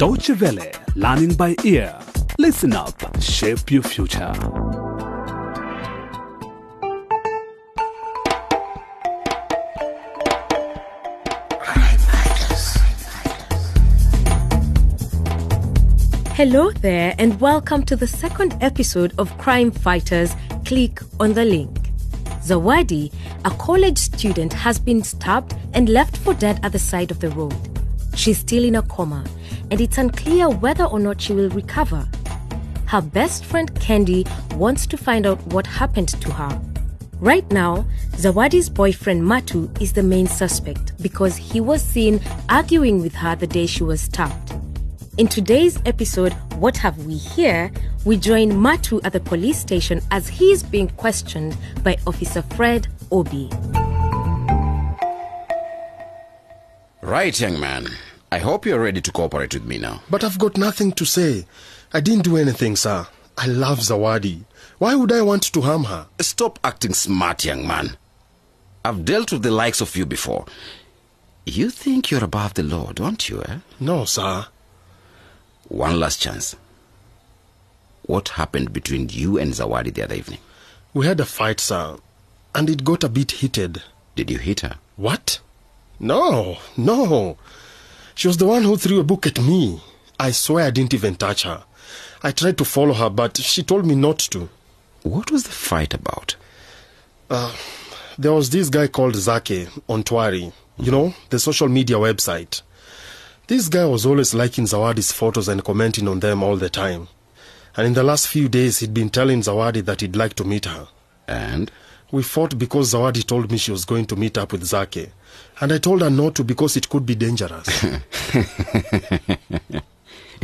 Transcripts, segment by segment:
Deutsche Welle, learning by ear. Listen up, shape your future. Hello there, and welcome to the second episode of Crime Fighters Click on the Link. Zawadi, a college student, has been stabbed and left for dead at the side of the road. She's still in a coma, and it's unclear whether or not she will recover. Her best friend Kendi wants to find out what happened to her. Right now, Zawadi's boyfriend Matu is the main suspect because he was seen arguing with her the day she was stabbed. In today's episode, What Have We Here? we join Matu at the police station as he is being questioned by Officer Fred Obi. Right, young man. I hope you're ready to cooperate with me now. But I've got nothing to say. I didn't do anything, sir. I love Zawadi. Why would I want to harm her? Stop acting smart, young man. I've dealt with the likes of you before. You think you're above the law, don't you, eh? No, sir. One last chance. What happened between you and Zawadi the other evening? We had a fight, sir. And it got a bit heated. Did you hit her? What? No, no. She was the one who threw a book at me. I swear I didn't even touch her. I tried to follow her, but she told me not to. What was the fight about? Uh, there was this guy called Zake on Twari, you know, the social media website. This guy was always liking Zawadi's photos and commenting on them all the time. And in the last few days, he'd been telling Zawadi that he'd like to meet her. And? We fought because Zawadi told me she was going to meet up with Zake. And I told her not to because it could be dangerous.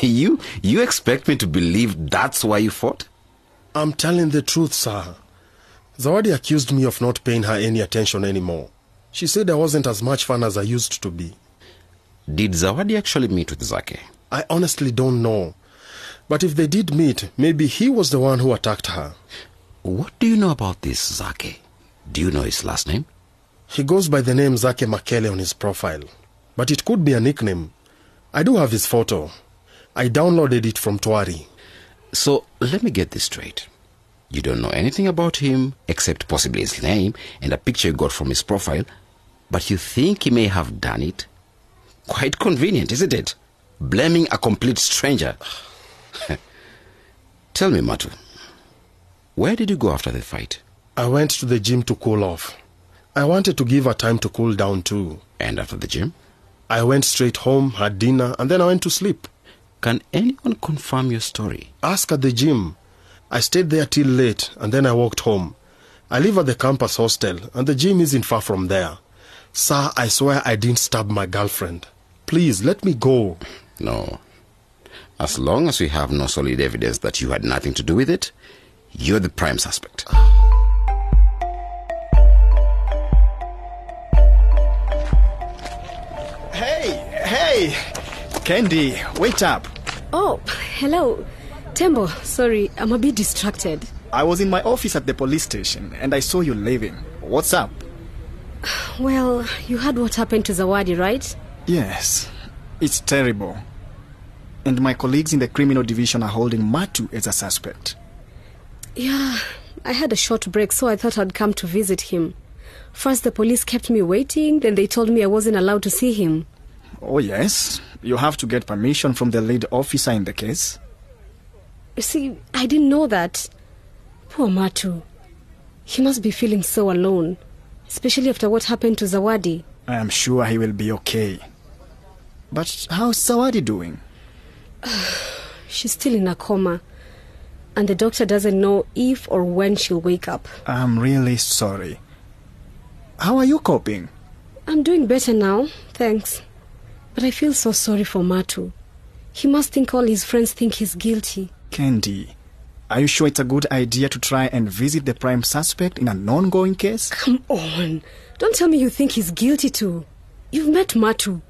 You you expect me to believe that's why you fought? I'm telling the truth, sir. Zawadi accused me of not paying her any attention anymore. She said I wasn't as much fun as I used to be. Did Zawadi actually meet with Zake? I honestly don't know. But if they did meet, maybe he was the one who attacked her. What do you know about this Zake? Do you know his last name? He goes by the name Zake Makele on his profile. But it could be a nickname. I do have his photo. I downloaded it from Twari. So let me get this straight. You don't know anything about him except possibly his name and a picture you got from his profile, but you think he may have done it? Quite convenient, isn't it? Blaming a complete stranger. Tell me, Matu, where did you go after the fight? I went to the gym to cool off. I wanted to give her time to cool down too. And after the gym? I went straight home, had dinner, and then I went to sleep. Can anyone confirm your story? Ask at the gym. I stayed there till late, and then I walked home. I live at the campus hostel, and the gym isn't far from there. Sir, I swear I didn't stab my girlfriend. Please, let me go. No. As long as we have no solid evidence that you had nothing to do with it, you're the prime suspect. Hey, hey! Kendi, wait up. Oh, hello. Tembo, sorry, I'm a bit distracted. I was in my office at the police station and I saw you leaving. What's up? Well, you heard what happened to Zawadi, right? Yes, it's terrible. And my colleagues in the criminal division are holding Matu as a suspect. Yeah, I had a short break, so I thought I'd come to visit him. First, the police kept me waiting, then they told me I wasn't allowed to see him. Oh, yes. You have to get permission from the lead officer in the case. You see, I didn't know that. Poor Matu. He must be feeling so alone, especially after what happened to Zawadi. I am sure he will be okay. But how's Zawadi doing? She's still in a coma, and the doctor doesn't know if or when she'll wake up. I'm really sorry. How are you coping? I'm doing better now, thanks. But I feel so sorry for Matu. He must think all his friends think he's guilty. Kendi, are you sure it's a good idea to try and visit the prime suspect in an ongoing case? Come on. Don't tell me you think he's guilty too. You've met Matu.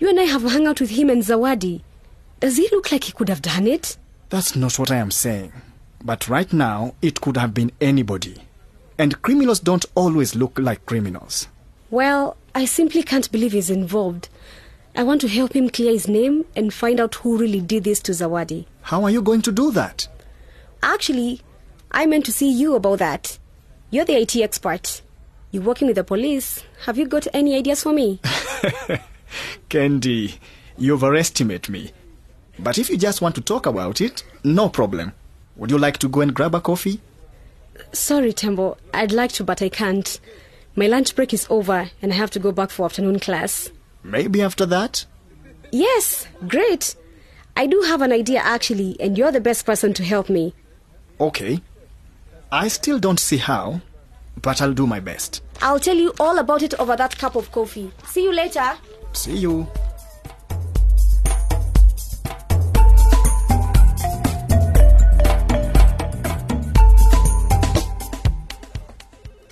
You and I have hung out with him and Zawadi. Does he look like he could have done it? That's not what I am saying. But right now, it could have been anybody. And criminals don't always look like criminals. Well, I simply can't believe he's involved. I want to help him clear his name and find out who really did this to Zawadi. How are you going to do that? Actually, I meant to see you about that. You're the IT expert. You're working with the police. Have you got any ideas for me? Kendi, you overestimate me. But if you just want to talk about it, no problem. Would you like to go and grab a coffee? Sorry, Tembo. I'd like to, but I can't. My lunch break is over and I have to go back for afternoon class. Maybe after that? Yes, great. I do have an idea actually, and you're the best person to help me. Okay. I still don't see how, but I'll do my best. I'll tell you all about it over that cup of coffee. See you later. See you.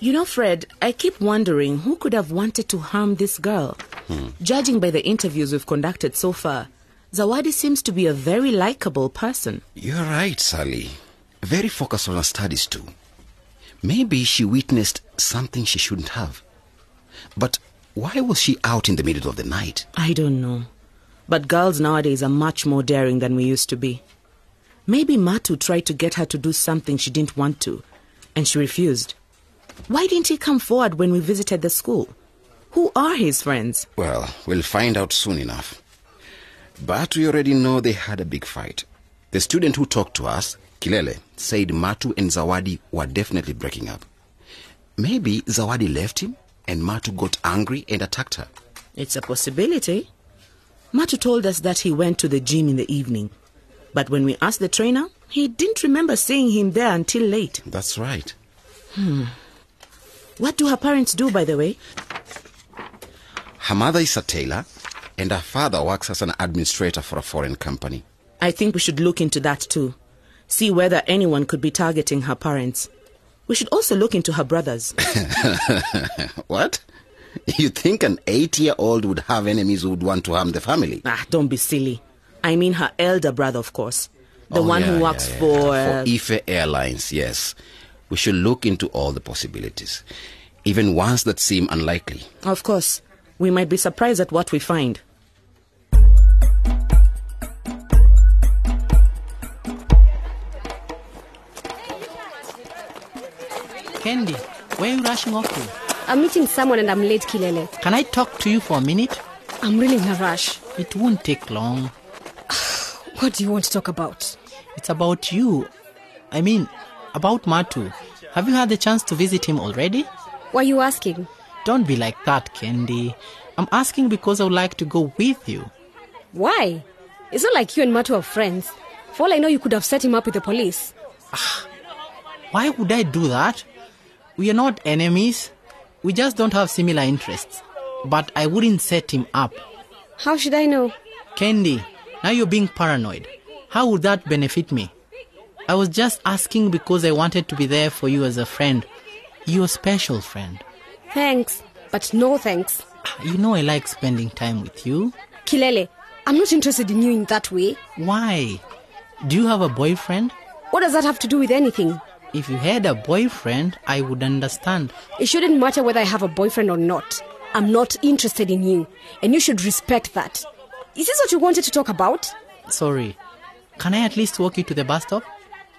You know, Fred, I keep wondering who could have wanted to harm this girl. Judging by the interviews we've conducted so far, Zawadi seems to be a very likable person. You're right, Sally. Very focused on her studies, too. Maybe she witnessed something she shouldn't have. But why was she out in the middle of the night? I don't know. But girls nowadays are much more daring than we used to be. Maybe Matu tried to get her to do something she didn't want to, and she refused. Why didn't he come forward when we visited the school? Who are his friends? Well, we'll find out soon enough. But we already know they had a big fight. The student who talked to us, Kilele, said Matu and Zawadi were definitely breaking up. Maybe Zawadi left him and Matu got angry and attacked her. It's a possibility. Matu told us that he went to the gym in the evening. But when we asked the trainer, he didn't remember seeing him there until late. That's right. Hmm. What do her parents do, by the way? Her mother is a tailor and her father works as an administrator for a foreign company. I think we should look into that too. See whether anyone could be targeting her parents. We should also look into her brothers. What? You think an eight year old would have enemies who would want to harm the family? ah, don't be silly. I mean her elder brother, of course. The Oh, one yeah, who works yeah, yeah. for. uh, For Ife Airlines, yes. We should look into all the possibilities, even ones that seem unlikely. Of course. We might be surprised at what we find. Kendi, where are you rushing off to? I'm meeting someone and I'm late, Kilele. Can I talk to you for a minute? I'm really in a rush. It won't take long. What do you want to talk about? It's about you. I mean, about Matu. Have you had the chance to visit him already? Why are you asking? Don't be like that, Kendi. I'm asking because I would like to go with you. Why? It's not like you and Matu are friends. For all I know, you could have set him up with the police. Ah, why would I do that? We are not enemies. We just don't have similar interests. But I wouldn't set him up. How should I know? Kendi, now you're being paranoid. How would that benefit me? I was just asking because I wanted to be there for you as a friend. Your special friend. Thanks, but no thanks. You know I like spending time with you. Kilele, I'm not interested in you in that way. Why? Do you have a boyfriend? What does that have to do with anything? If you had a boyfriend, I would understand. It shouldn't matter whether I have a boyfriend or not. I'm not interested in you, and you should respect that. Is this what you wanted to talk about? Sorry. Can I at least walk you to the bus stop?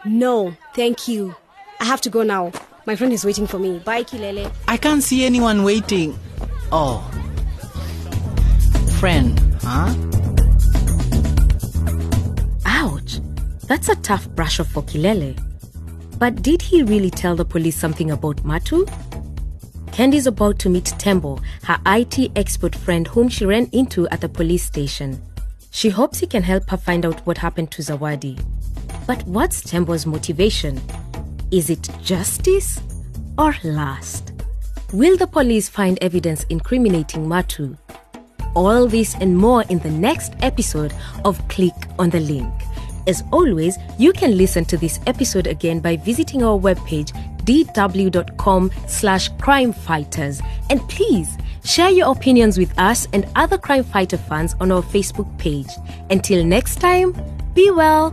No, thank you. I have to go now. My friend is waiting for me. Bye, Kilele. I can't see anyone waiting. Oh. Friend, huh? Ouch! That's a tough brush off for Kilele. But did he really tell the police something about Matu? Kendi's about to meet Tembo, her IT expert friend whom she ran into at the police station. She hopes he can help her find out what happened to Zawadi. But what's Tembo's motivation? Is it justice or lust? Will the police find evidence incriminating Matu? All this and more in the next episode of Click on the Link. As always, you can listen to this episode again by visiting our webpage dw.com slash crime fighters. And please share your opinions with us and other crime fighter fans on our Facebook page. Until next time, be well.